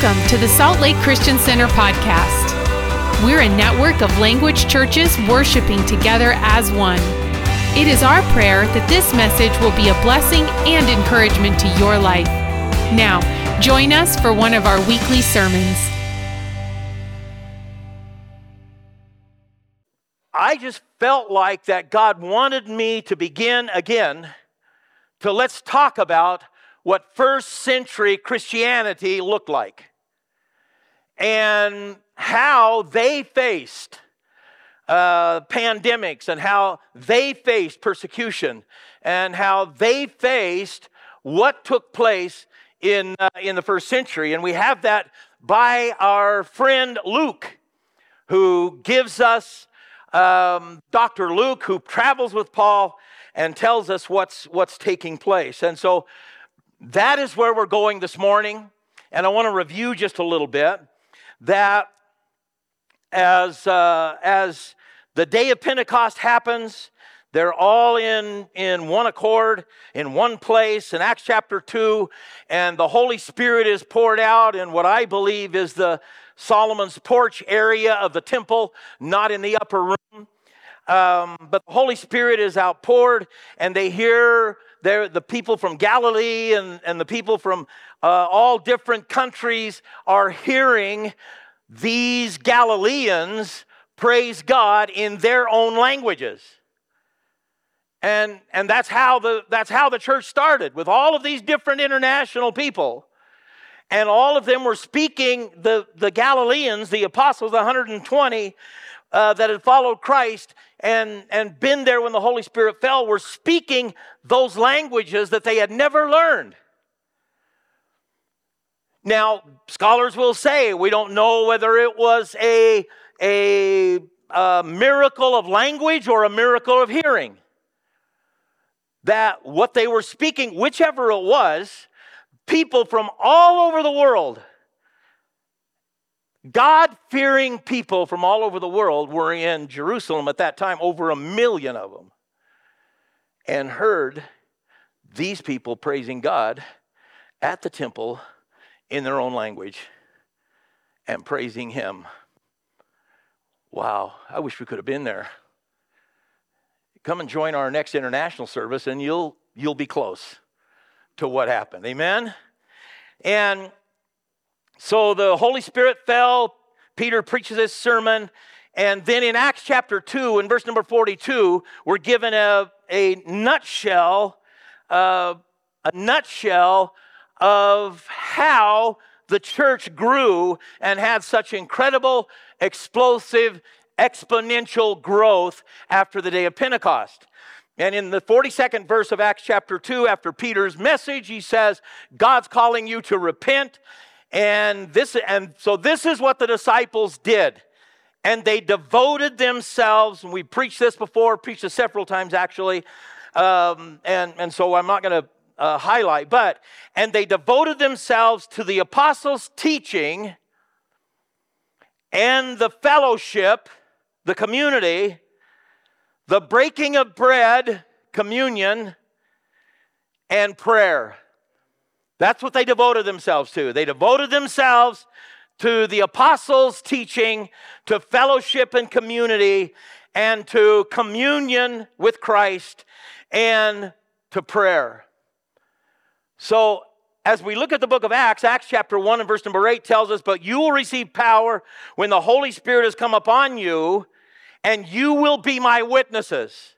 Welcome to the Salt Lake Christian Center podcast. We're a network of language churches worshiping together as one. It is our prayer that this message will be a blessing and encouragement to your life. Now, join us for one of our weekly sermons. I just felt like that God wanted me to begin again to let's talk about what first century Christianity looked like and how they faced uh, pandemics and how they faced persecution and how they faced what took place in, uh, in the first century. And we have that by our friend Luke, who gives us um, Dr. Luke, who travels with Paul and tells us what's, what's taking place. And so that is where we're going this morning. And I want to review just a little bit that as, uh, as the day of Pentecost happens, they're all in, in one accord, in one place, in Acts chapter 2, and the Holy Spirit is poured out in what I believe is the Solomon's porch area of the temple, not in the upper room. Um, but the Holy Spirit is outpoured, and they hear the people from Galilee and, and the people from uh, all different countries are hearing these Galileans praise God in their own languages. And, and that's, how the, that's how the church started with all of these different international people. And all of them were speaking, the, the Galileans, the apostles, the 120 uh, that had followed Christ and, and been there when the Holy Spirit fell, were speaking those languages that they had never learned. Now, scholars will say we don't know whether it was a, a, a miracle of language or a miracle of hearing. That what they were speaking, whichever it was, people from all over the world, God fearing people from all over the world were in Jerusalem at that time, over a million of them, and heard these people praising God at the temple in their own language and praising Him. Wow, I wish we could have been there. Come and join our next international service, and you'll, you'll be close to what happened. Amen? And so the Holy Spirit fell. Peter preaches this sermon. And then in Acts chapter 2, in verse number 42, we're given a, a nutshell, uh, a nutshell of how the church grew and had such incredible, explosive, exponential growth after the day of Pentecost. And in the 42nd verse of Acts chapter 2, after Peter's message, he says, God's calling you to repent. And this and so this is what the disciples did. And they devoted themselves, and we preached this before, preached this several times actually. Um, and, and so I'm not going to uh, highlight, but, and they devoted themselves to the apostles' teaching and the fellowship, the community, the breaking of bread, communion, and prayer. That's what they devoted themselves to. They devoted themselves to the apostles' teaching, to fellowship and community, and to communion with Christ, and to prayer. So, as we look at the book of Acts, Acts chapter 1 and verse number 8 tells us, But you will receive power when the Holy Spirit has come upon you, and you will be my witnesses.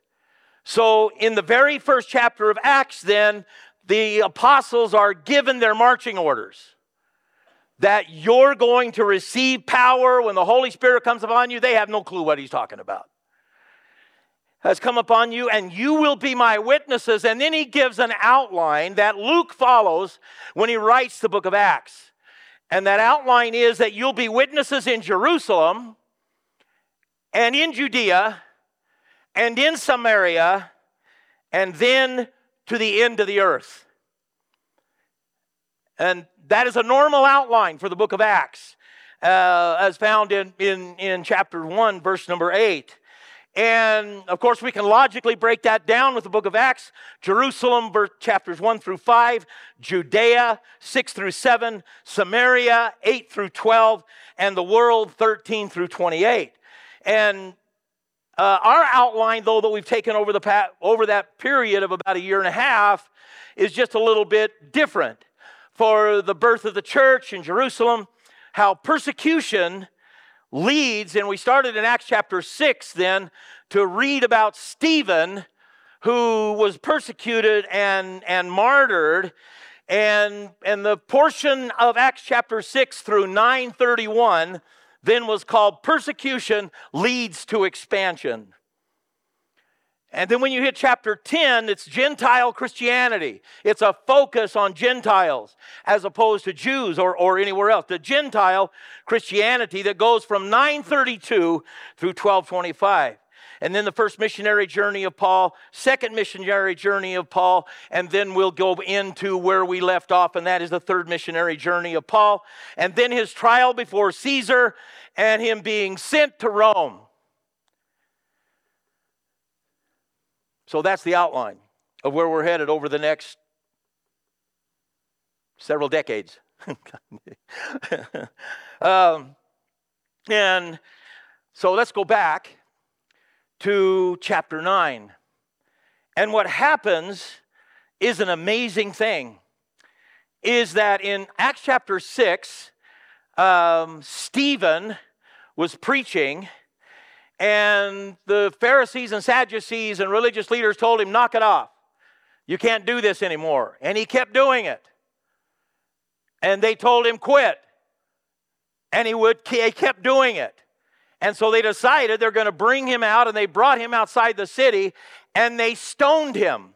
So, in the very first chapter of Acts, then, the apostles are given their marching orders that you're going to receive power when the Holy Spirit comes upon you. They have no clue what he's talking about has come upon you, and you will be my witnesses. And then he gives an outline that Luke follows when he writes the book of Acts. And that outline is that you'll be witnesses in Jerusalem, and in Judea, and in Samaria, and then to the end of the earth. And that is a normal outline for the book of Acts, uh, as found in, in, in chapter 1, verse number 8. And of course, we can logically break that down with the book of Acts Jerusalem, chapters 1 through 5, Judea, 6 through 7, Samaria, 8 through 12, and the world, 13 through 28. And uh, our outline, though, that we've taken over, the over that period of about a year and a half, is just a little bit different. For the birth of the church in Jerusalem, how persecution leads, and we started in Acts chapter 6 then to read about Stephen who was persecuted and, and martyred. And, and the portion of Acts chapter 6 through 931 then was called Persecution Leads to Expansion. And then when you hit chapter 10, it's Gentile Christianity. It's a focus on Gentiles as opposed to Jews or, or anywhere else. The Gentile Christianity that goes from 932 through 1225. And then the first missionary journey of Paul, second missionary journey of Paul, and then we'll go into where we left off, and that is the third missionary journey of Paul. And then his trial before Caesar and him being sent to Rome. So that's the outline of where we're headed over the next several decades. um, and so let's go back to chapter 9. And what happens is an amazing thing is that in Acts chapter 6, um, Stephen was preaching and the Pharisees and Sadducees and religious leaders told him, knock it off. You can't do this anymore. And he kept doing it. And they told him, quit. And he, would, he kept doing it. And so they decided they're going to bring him out, and they brought him outside the city and they stoned him.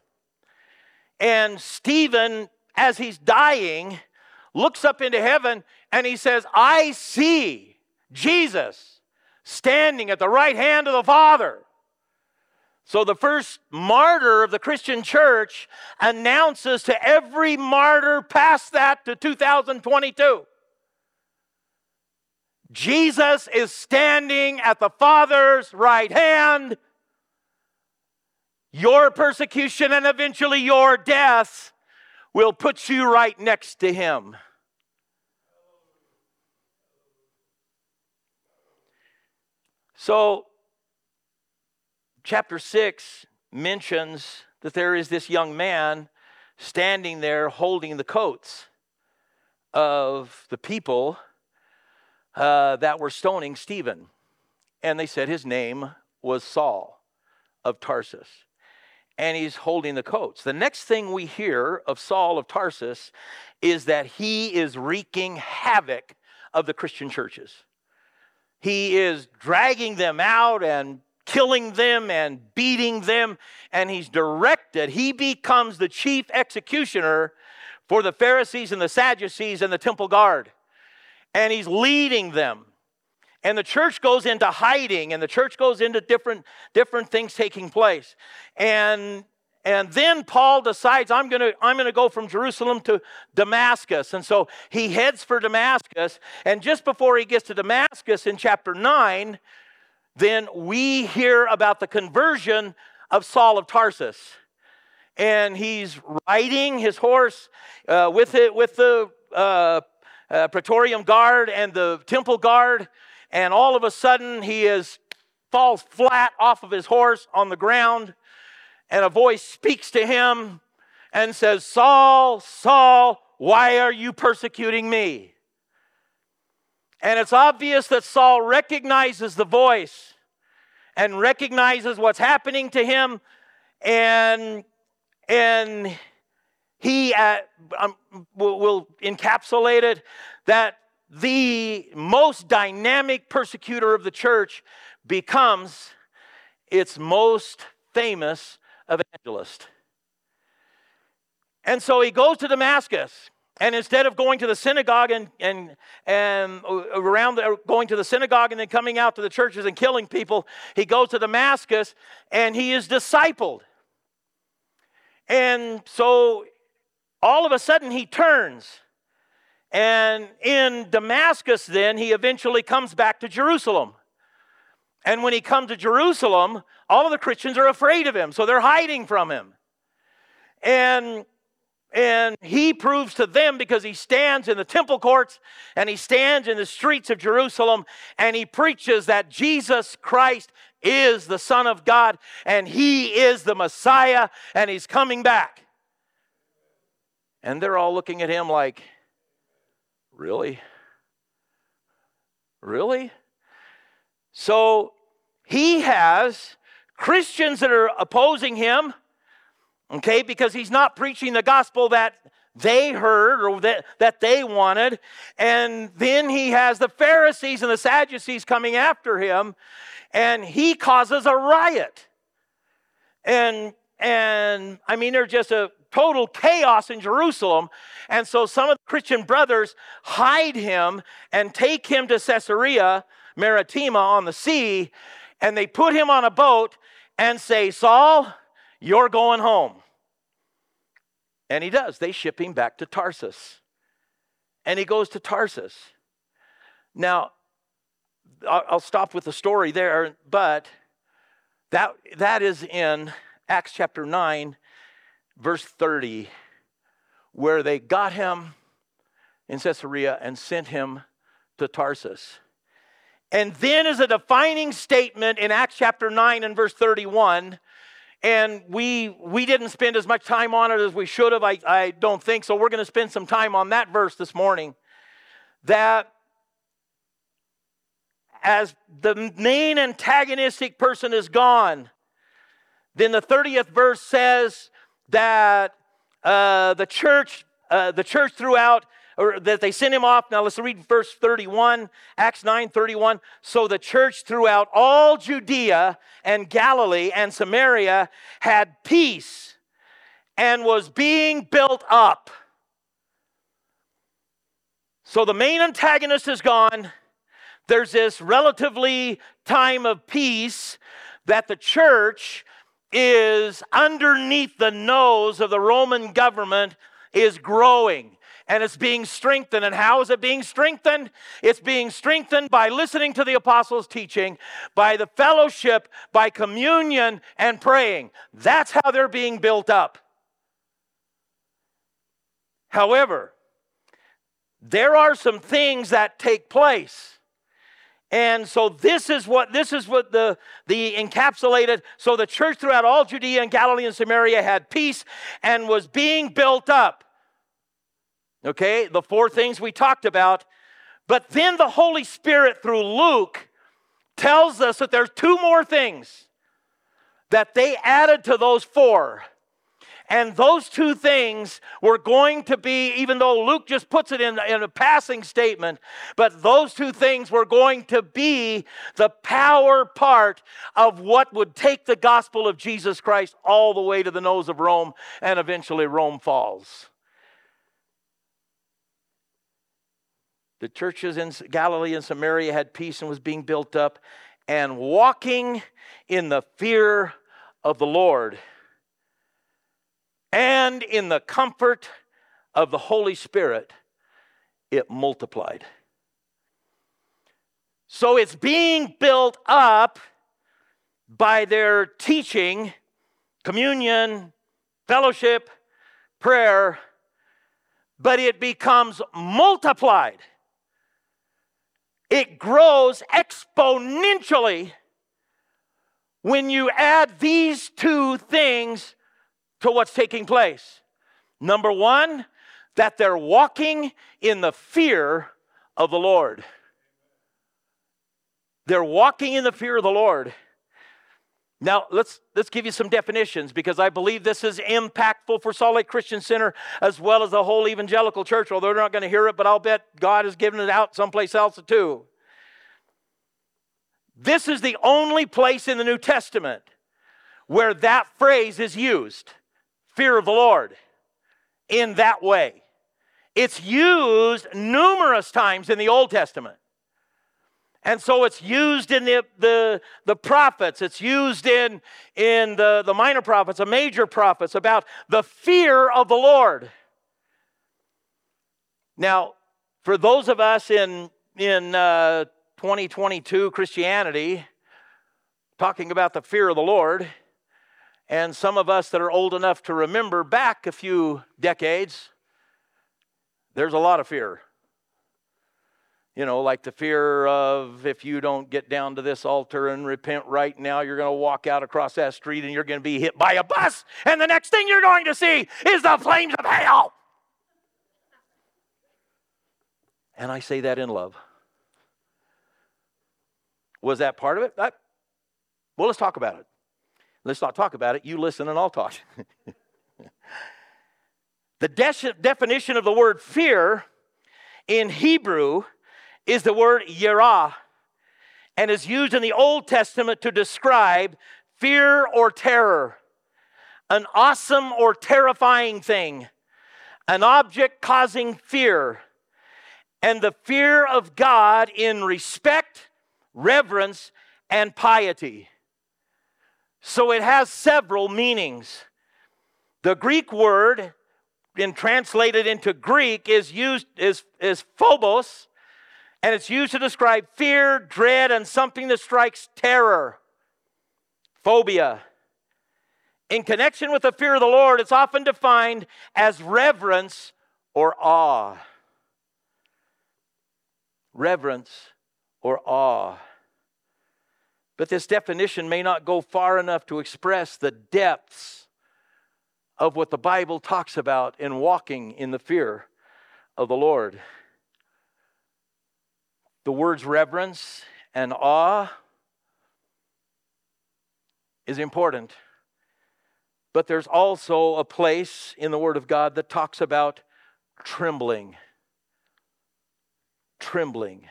And Stephen, as he's dying, looks up into heaven and he says, I see Jesus standing at the right hand of the Father. So the first martyr of the Christian church announces to every martyr past that to 2022 Jesus is standing at the Father's right hand. Your persecution and eventually your death will put you right next to him. So, chapter 6 mentions that there is this young man standing there holding the coats of the people uh, that were stoning Stephen. And they said his name was Saul of Tarsus. And he's holding the coats. The next thing we hear of Saul of Tarsus is that he is wreaking havoc of the Christian churches. He is dragging them out and killing them and beating them, and he's directed. He becomes the chief executioner for the Pharisees and the Sadducees and the temple guard. And he's leading them. And the church goes into hiding, and the church goes into different, different things taking place. And and then Paul decides, I'm going to I'm going to go from Jerusalem to Damascus. And so he heads for Damascus. And just before he gets to Damascus in chapter 9, then we hear about the conversion of Saul of Tarsus. And he's riding his horse uh, with, it, with the uh, uh, Praetorian guard and the temple guard. And all of a sudden, he is falls flat off of his horse on the ground and a voice speaks to him and says, Saul, Saul, why are you persecuting me? And it's obvious that Saul recognizes the voice and recognizes what's happening to him, and, and he uh, um, will, will encapsulate it that the most dynamic persecutor of the church becomes its most famous evangelist. And so he goes to Damascus. And instead of going to the synagogue and, and, and around the, going to the synagogue and then coming out to the churches and killing people, he goes to Damascus and he is discipled. And so all of a sudden he turns. And in Damascus, then, he eventually comes back to Jerusalem. And when he comes to Jerusalem, all of the Christians are afraid of him, so they're hiding from him. And and he proves to them because he stands in the temple courts and he stands in the streets of Jerusalem and he preaches that Jesus Christ is the Son of God and he is the Messiah and he's coming back. And they're all looking at him like, Really? Really? So he has Christians that are opposing him, okay, because he's not preaching the gospel that they heard or that, that they wanted. And then he has the Pharisees and the Sadducees coming after him, and he causes a riot. And and I mean, there's just a total chaos in Jerusalem. And so some of the Christian brothers hide him and take him to Caesarea Maritima on the sea, and they put him on a boat and say, Saul, you're going home. And he does. They ship him back to Tarsus. And he goes to Tarsus. Now, I'll stop with the story there, but that, that is in Acts chapter 9, verse 30, where they got him in Caesarea and sent him to Tarsus. And then, is a defining statement in Acts chapter 9 and verse 31, and we we didn't spend as much time on it as we should have, I, I don't think. So we're going to spend some time on that verse this morning. That as the main antagonistic person is gone, then the 30th verse says that uh, the church, uh, the church throughout, or that they sent him off. Now let's read verse 31, Acts 9 31. So the church throughout all Judea and Galilee and Samaria had peace and was being built up. So the main antagonist is gone. There's this relatively time of peace that the church is underneath the nose of the Roman government is growing and it's being strengthened. And how is it being strengthened? It's being strengthened by listening to the apostles' teaching, by the fellowship, by communion, and praying. That's how they're being built up. However, there are some things that take place and so this is what this is what the the encapsulated so the church throughout all Judea and Galilee and Samaria had peace and was being built up. Okay, the four things we talked about. But then the Holy Spirit through Luke tells us that there's two more things that they added to those four. And those two things were going to be, even though Luke just puts it in, in a passing statement, but those two things were going to be the power part of what would take the gospel of Jesus Christ all the way to the nose of Rome, and eventually Rome falls. The churches in Galilee and Samaria had peace and was being built up, and walking in the fear of the Lord and in the comfort of the Holy Spirit, it multiplied. So it's being built up by their teaching, communion, fellowship, prayer, but it becomes multiplied. It grows exponentially when you add these two things to what's taking place. Number one, that they're walking in the fear of the Lord. They're walking in the fear of the Lord. Now, let's, let's give you some definitions because I believe this is impactful for Salt Lake Christian Center as well as the whole evangelical church, although they're not going to hear it, but I'll bet God has given it out someplace else too. This is the only place in the New Testament where that phrase is used fear of the Lord in that way. It's used numerous times in the Old Testament. And so it's used in the, the, the prophets, it's used in, in the, the minor prophets, the major prophets about the fear of the Lord. Now, for those of us in, in uh, 2022 Christianity, talking about the fear of the Lord. And some of us that are old enough to remember back a few decades, there's a lot of fear. You know, like the fear of if you don't get down to this altar and repent right now, you're going to walk out across that street and you're going to be hit by a bus. And the next thing you're going to see is the flames of hell. And I say that in love. Was that part of it? I, well, let's talk about it. Let's not talk about it. You listen and I'll talk. the de- definition of the word fear in Hebrew is the word yirah and is used in the Old Testament to describe fear or terror, an awesome or terrifying thing, an object causing fear, and the fear of God in respect, reverence, and piety. So it has several meanings. The Greek word, in translated into Greek, is used is, is phobos, and it's used to describe fear, dread, and something that strikes terror. Phobia. In connection with the fear of the Lord, it's often defined as reverence or awe. Reverence or awe. But this definition may not go far enough to express the depths of what the Bible talks about in walking in the fear of the Lord. The words reverence and awe is important. But there's also a place in the Word of God that talks about trembling. Trembling.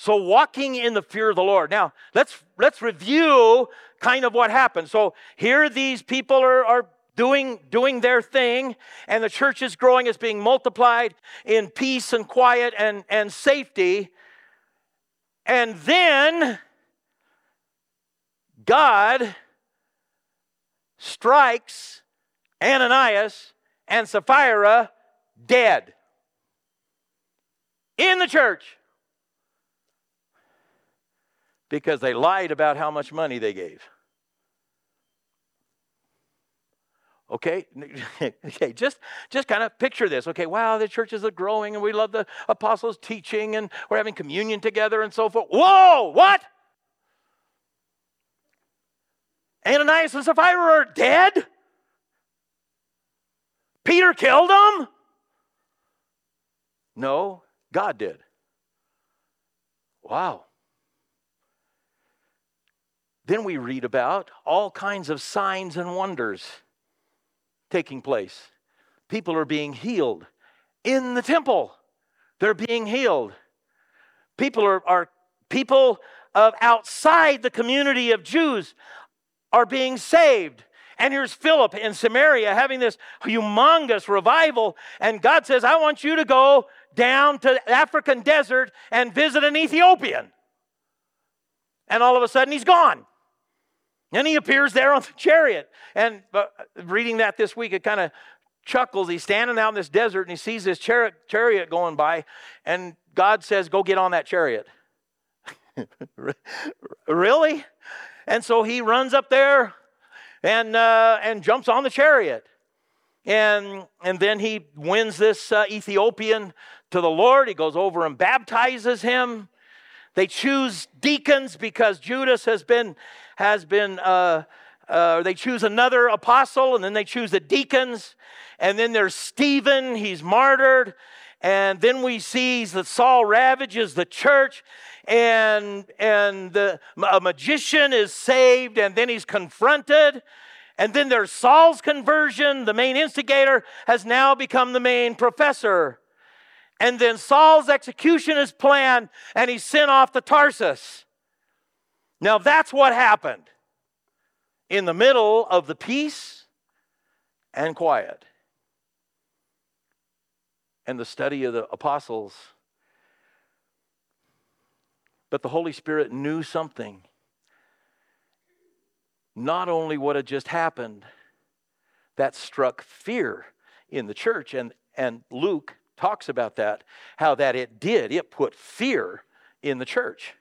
So walking in the fear of the Lord. Now, let's let's review kind of what happened. So here these people are, are doing, doing their thing, and the church is growing, it's being multiplied in peace and quiet and, and safety. And then God strikes Ananias and Sapphira dead in the church because they lied about how much money they gave. Okay, okay, just just kind of picture this. Okay, wow, the churches are growing, and we love the apostles' teaching, and we're having communion together, and so forth. Whoa, what? Ananias and Sapphira are dead. Peter killed them. No, God did. Wow. Then we read about all kinds of signs and wonders taking place. People are being healed in the temple. They're being healed. People are, are people of outside the community of Jews are being saved. And here's Philip in Samaria having this humongous revival. And God says, I want you to go down to the African desert and visit an Ethiopian. And all of a sudden, he's gone. And he appears there on the chariot. And reading that this week, it kind of chuckles. He's standing out in this desert and he sees this chariot, chariot going by. And God says, Go get on that chariot. really? And so he runs up there and, uh, and jumps on the chariot. And, and then he wins this uh, Ethiopian to the Lord. He goes over and baptizes him. They choose deacons because Judas has been has been, uh, uh, they choose another apostle, and then they choose the deacons. And then there's Stephen, he's martyred. And then we see that Saul ravages the church, and, and the, a magician is saved, and then he's confronted. And then there's Saul's conversion. The main instigator has now become the main professor. And then Saul's execution is planned, and he's sent off to Tarsus. Now that's what happened in the middle of the peace and quiet and the study of the apostles. But the Holy Spirit knew something. Not only what had just happened, that struck fear in the church, and, and Luke talks about that, how that it did. It put fear in the church.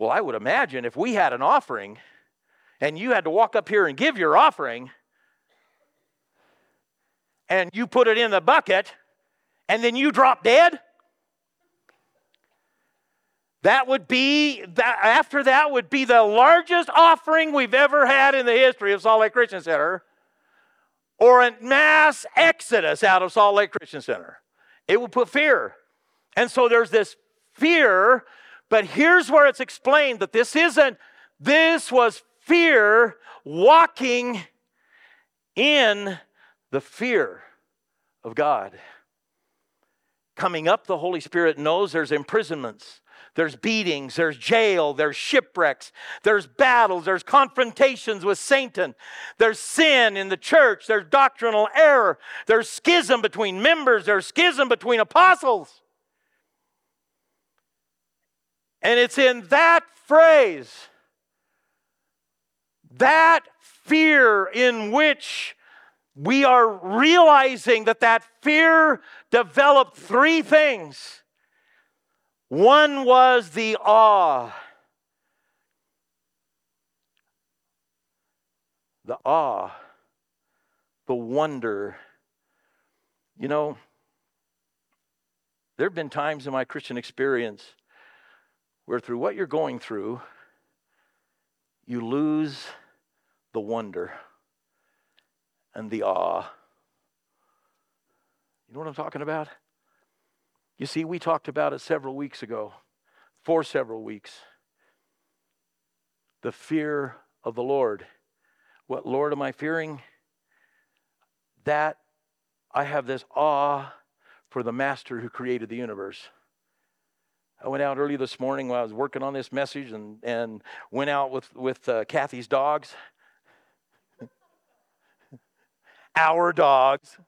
Well, I would imagine if we had an offering and you had to walk up here and give your offering and you put it in the bucket and then you drop dead, that would be that after that would be the largest offering we've ever had in the history of Salt Lake Christian Center or a mass exodus out of Salt Lake Christian Center. It would put fear. And so there's this fear, but here's where it's explained that this isn't this was fear walking in the fear of God. Coming up, the Holy Spirit knows there's imprisonments, there's beatings, there's jail, there's shipwrecks, there's battles, there's confrontations with Satan, there's sin in the church, there's doctrinal error, there's schism between members, there's schism between apostles. And it's in that phrase, that fear in which we are realizing that that fear developed three things. One was the awe. The awe, the wonder. You know, there have been times in my Christian experience where through what you're going through, you lose the wonder and the awe. You know what I'm talking about? You see, we talked about it several weeks ago, for several weeks. The fear of the Lord. What Lord am I fearing? That I have this awe for the master who created the universe. I went out early this morning while I was working on this message and, and went out with, with uh, Kathy's dogs our dogs.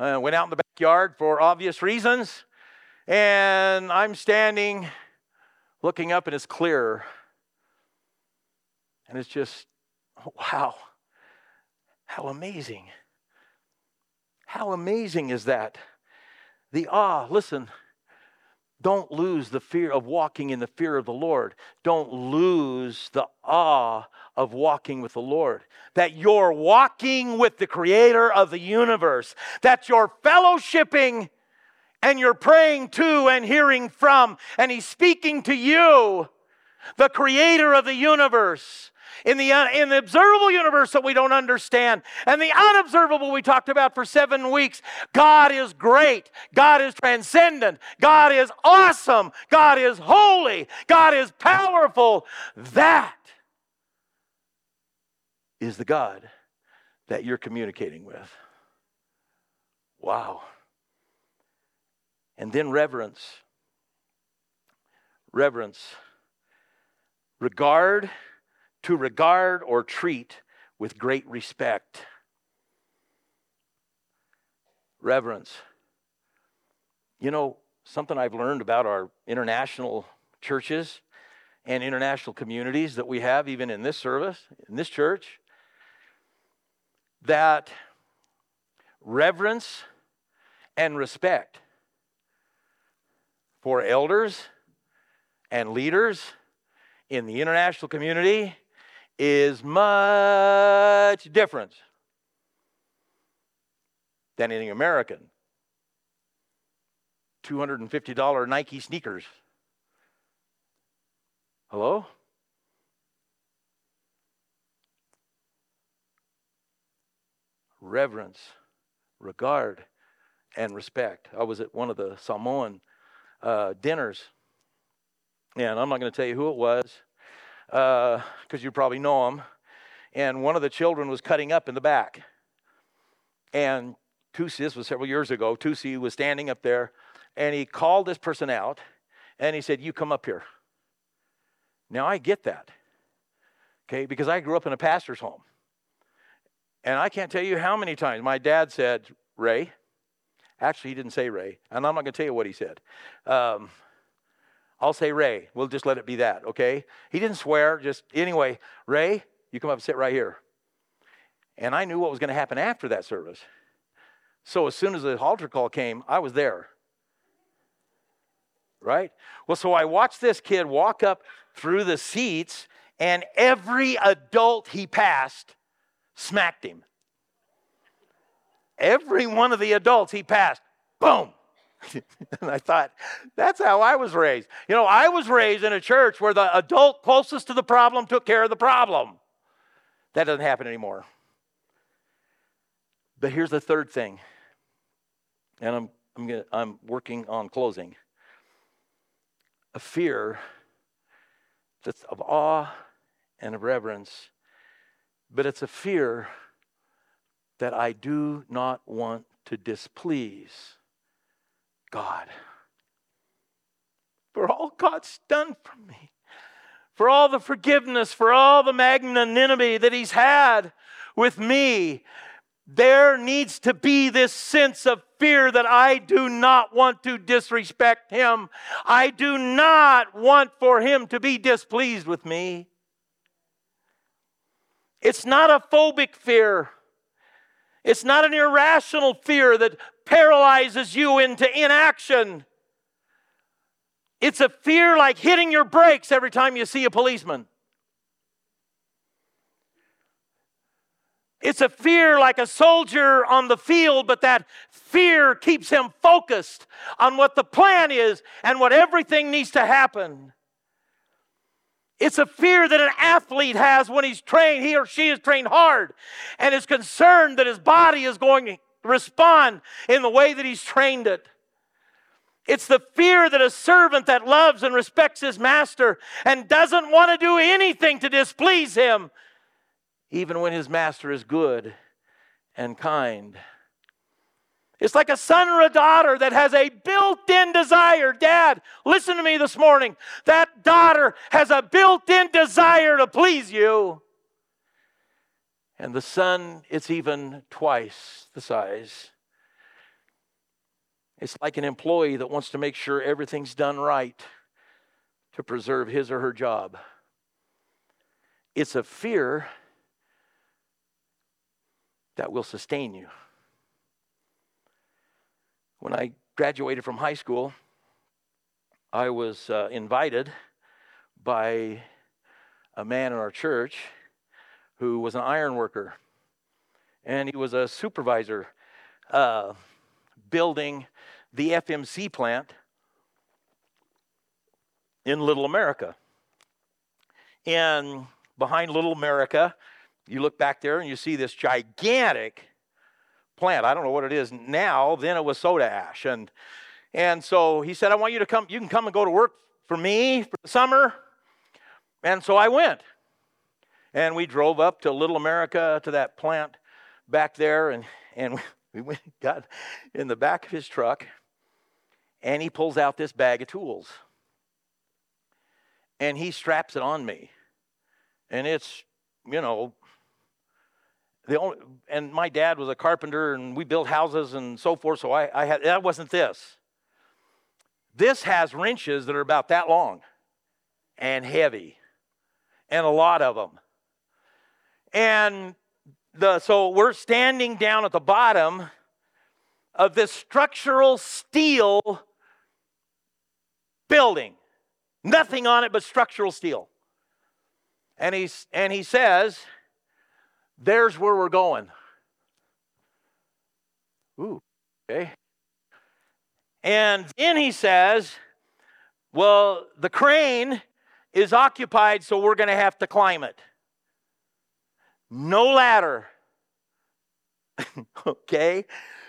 Uh, went out in the backyard for obvious reasons, and I'm standing looking up, and it's clear. And it's just, wow, how amazing. How amazing is that? The awe, listen, don't lose the fear of walking in the fear of the Lord. Don't lose the awe of walking with the Lord. That you're walking with the creator of the universe. That you're fellowshipping and you're praying to and hearing from, and He's speaking to you, the creator of the universe in the, uh, in the observable universe that we don't understand, and the unobservable we talked about for seven weeks. God is great. God is transcendent. God is awesome. God is holy. God is powerful. That is the God that you're communicating with. Wow. And then reverence. Reverence. Regard to regard or treat with great respect. Reverence. You know, something I've learned about our international churches and international communities that we have, even in this service, in this church, that reverence and respect for elders and leaders in the international community is much different than any American. $250 Nike sneakers. Hello? Reverence, regard, and respect. I was at one of the Samoan uh, dinners, and I'm not going to tell you who it was because uh, you probably know them. And one of the children was cutting up in the back. And Tusi, this was several years ago, Tusi was standing up there and he called this person out and he said, You come up here. Now I get that, okay, because I grew up in a pastor's home. And I can't tell you how many times my dad said, Ray, actually, he didn't say Ray, and I'm not going to tell you what he said. Um, I'll say Ray. We'll just let it be that, okay? He didn't swear, just anyway, Ray, you come up and sit right here. And I knew what was going to happen after that service. So as soon as the altar call came, I was there. right? Well, so I watched this kid walk up through the seats, and every adult he passed smacked him. Every one of the adults he passed, boom. and I thought, that's how I was raised. You know, I was raised in a church where the adult closest to the problem took care of the problem. That doesn't happen anymore. But here's the third thing, and I'm, I'm, gonna, I'm working on closing a fear that's of awe and of reverence, but it's a fear that I do not want to displease God. For all God's done for me, for all the forgiveness, for all the magnanimity that He's had with me, there needs to be this sense of fear that I do not want to disrespect him. I do not want for him to be displeased with me. It's not a phobic fear. It's not an irrational fear that paralyzes you into inaction. It's a fear like hitting your brakes every time you see a policeman. It's a fear like a soldier on the field, but that fear keeps him focused on what the plan is and what everything needs to happen. It's a fear that an athlete has when he's trained, he or she is trained hard and is concerned that his body is going to respond in the way that he's trained it. It's the fear that a servant that loves and respects his master and doesn't want to do anything to displease him even when his master is good and kind. It's like a son or a daughter that has a built in desire. Dad, listen to me this morning. That daughter has a built in desire to please you. And the son, it's even twice the size. It's like an employee that wants to make sure everything's done right to preserve his or her job. It's a fear that will sustain you. When I graduated from high school, I was uh, invited by a man in our church who was an iron worker. And he was a supervisor uh, building the FMC plant in Little America. And behind Little America you look back there and you see this gigantic plant. I don't know what it is now. Then it was soda ash. And, and so he said, I want you to come, you can come and go to work for me for the summer. And so I went. And we drove up to Little America to that plant back there. And, and we went, got in the back of his truck. And he pulls out this bag of tools. And he straps it on me. And it's, you know, the only, and my dad was a carpenter and we built houses and so forth, so I, I had, that wasn't this. This has wrenches that are about that long and heavy, and a lot of them. And the, so we're standing down at the bottom of this structural steel building. Nothing on it but structural steel. And, he's, and he says, there's where we're going. Ooh, okay. And then he says, Well, the crane is occupied, so we're going to have to climb it. No ladder. okay?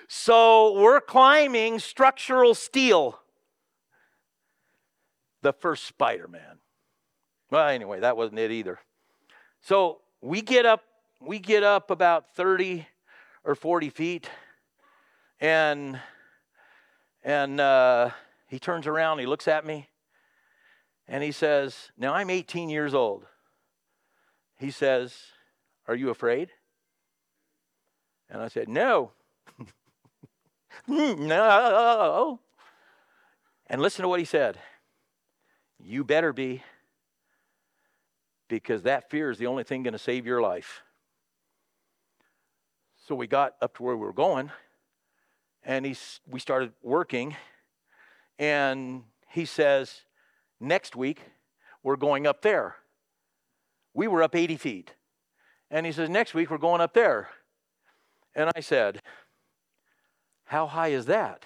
So we're climbing structural steel. The first Spider Man. Well, anyway, that wasn't it either. So we get up we get up about 30 or 40 feet, and and uh, he turns around, he looks at me, and he says, "Now I'm 18 years old." He says, "Are you afraid?" And I said, "No." no. And listen to what he said. You better be, because that fear is the only thing going to save your life. So we got up to where we were going, and he, we started working, and he says, Next week, we're going up there. We were up 80 feet. And he says, Next week, we're going up there. And I said, How high is that?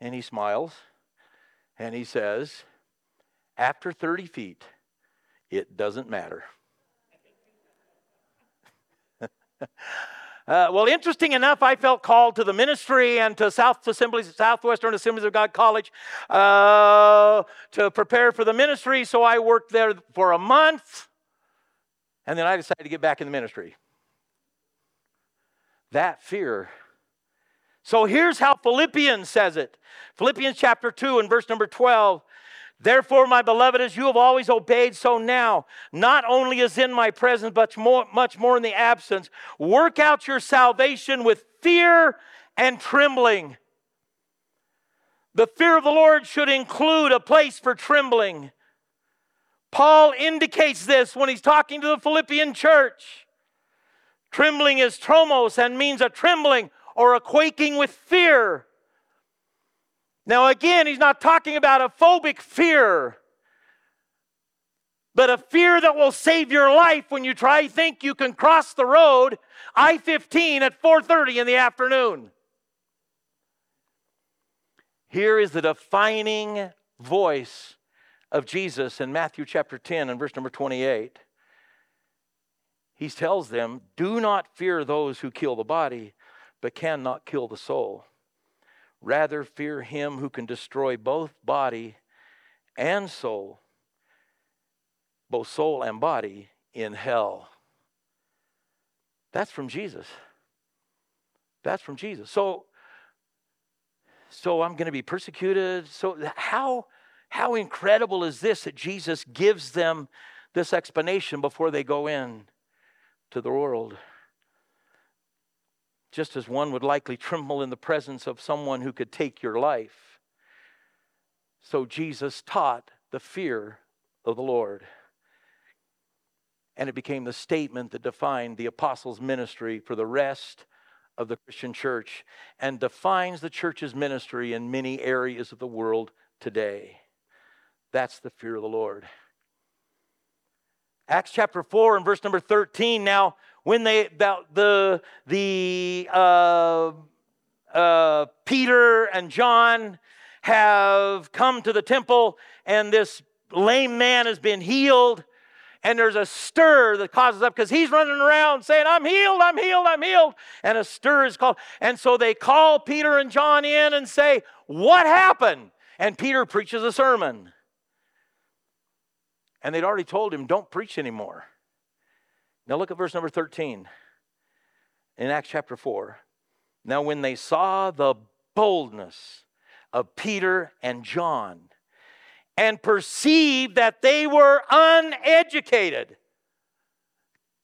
And he smiles and he says, After 30 feet, it doesn't matter. Uh, well, interesting enough, I felt called to the ministry and to South Assemblies, Southwestern Assemblies of God College uh, to prepare for the ministry. So I worked there for a month, and then I decided to get back in the ministry. That fear. So here's how Philippians says it Philippians chapter 2 and verse number 12. Therefore, my beloved, as you have always obeyed, so now, not only as in my presence, but more, much more in the absence, work out your salvation with fear and trembling. The fear of the Lord should include a place for trembling. Paul indicates this when he's talking to the Philippian church. Trembling is tromos and means a trembling or a quaking with fear. Now, again, he's not talking about a phobic fear, but a fear that will save your life when you try to think you can cross the road I-15 at 4:30 in the afternoon. Here is the defining voice of Jesus in Matthew chapter 10 and verse number 28. He tells them, "Do not fear those who kill the body, but cannot kill the soul." Rather, fear him who can destroy both body and soul, both soul and body, in hell. That's from Jesus. That's from Jesus. So, so I'm going to be persecuted. So how how incredible is this that Jesus gives them this explanation before they go in to the world? Just as one would likely tremble in the presence of someone who could take your life. So Jesus taught the fear of the Lord. And it became the statement that defined the apostles' ministry for the rest of the Christian church and defines the church's ministry in many areas of the world today. That's the fear of the Lord. Acts chapter 4 and verse number 13. Now, when they about the the uh, uh, Peter and John have come to the temple, and this lame man has been healed, and there's a stir that causes up because he's running around saying, "I'm healed, I'm healed, I'm healed," and a stir is called, and so they call Peter and John in and say, "What happened?" And Peter preaches a sermon. And they'd already told him, don't preach anymore. Now look at verse number 13 in Acts chapter 4. Now, when they saw the boldness of Peter and John and perceived that they were uneducated,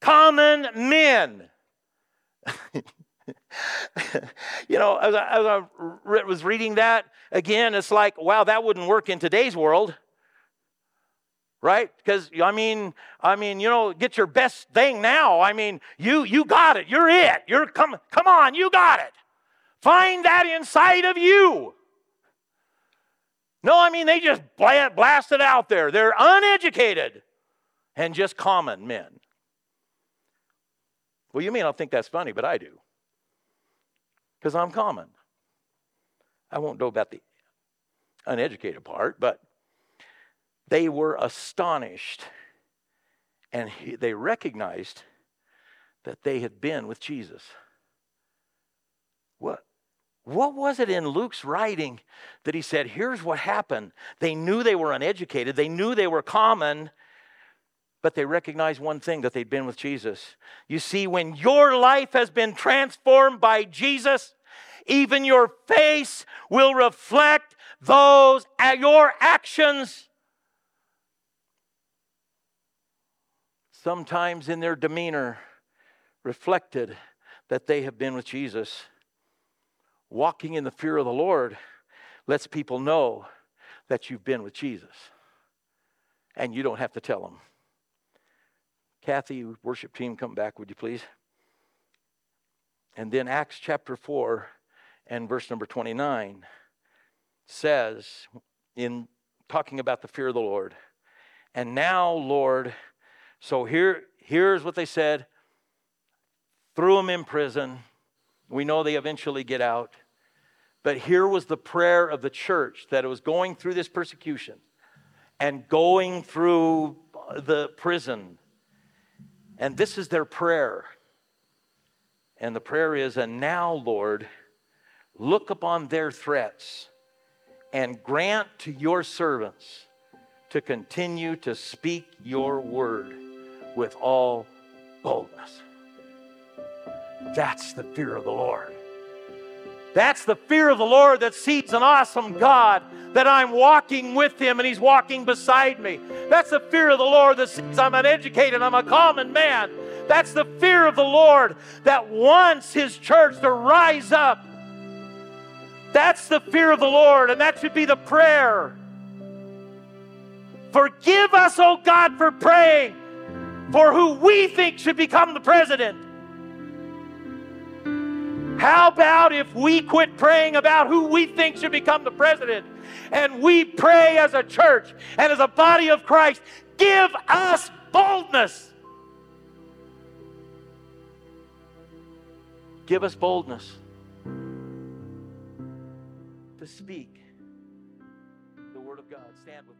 common men, you know, as I, as I was reading that again, it's like, wow, that wouldn't work in today's world right? Because i mean i mean you know get your best thing now. I mean you you got it. You're it. You're come come on you got it. Find that inside of you. No i mean they just blast it out there. They're uneducated and just common men. Well you may not think that's funny but i do. Because i'm common. I won't know about the uneducated part but they were astonished and he, they recognized that they had been with Jesus. What, what was it in Luke's writing that he said, here's what happened? They knew they were uneducated, they knew they were common, but they recognized one thing that they'd been with Jesus. You see, when your life has been transformed by Jesus, even your face will reflect those your actions sometimes in their demeanor reflected that they have been with Jesus. Walking in the fear of the Lord lets people know that you've been with Jesus. And you don't have to tell them. Kathy, worship team, come back, would you please? And then Acts chapter 4 and verse number 29 says in talking about the fear of the Lord. And now, Lord, so here, here's what they said threw them in prison. We know they eventually get out. But here was the prayer of the church that it was going through this persecution and going through the prison. And this is their prayer. And the prayer is, And now, Lord, look upon their threats and grant to your servants to continue to speak your word with all boldness. That's the fear of the Lord. That's the fear of the Lord that sees an awesome God, that I'm walking with Him and He's walking beside me. That's the fear of the Lord that sees I'm uneducated, I'm a common man. That's the fear of the Lord that wants His church to rise up. That's the fear of the Lord, and that should be the prayer. Forgive us, oh God, for praying for who we think should become the president. How about if we quit praying about who we think should become the president and we pray as a church and as a body of Christ? Give us boldness. Give us boldness to speak the Word of God. Stand with.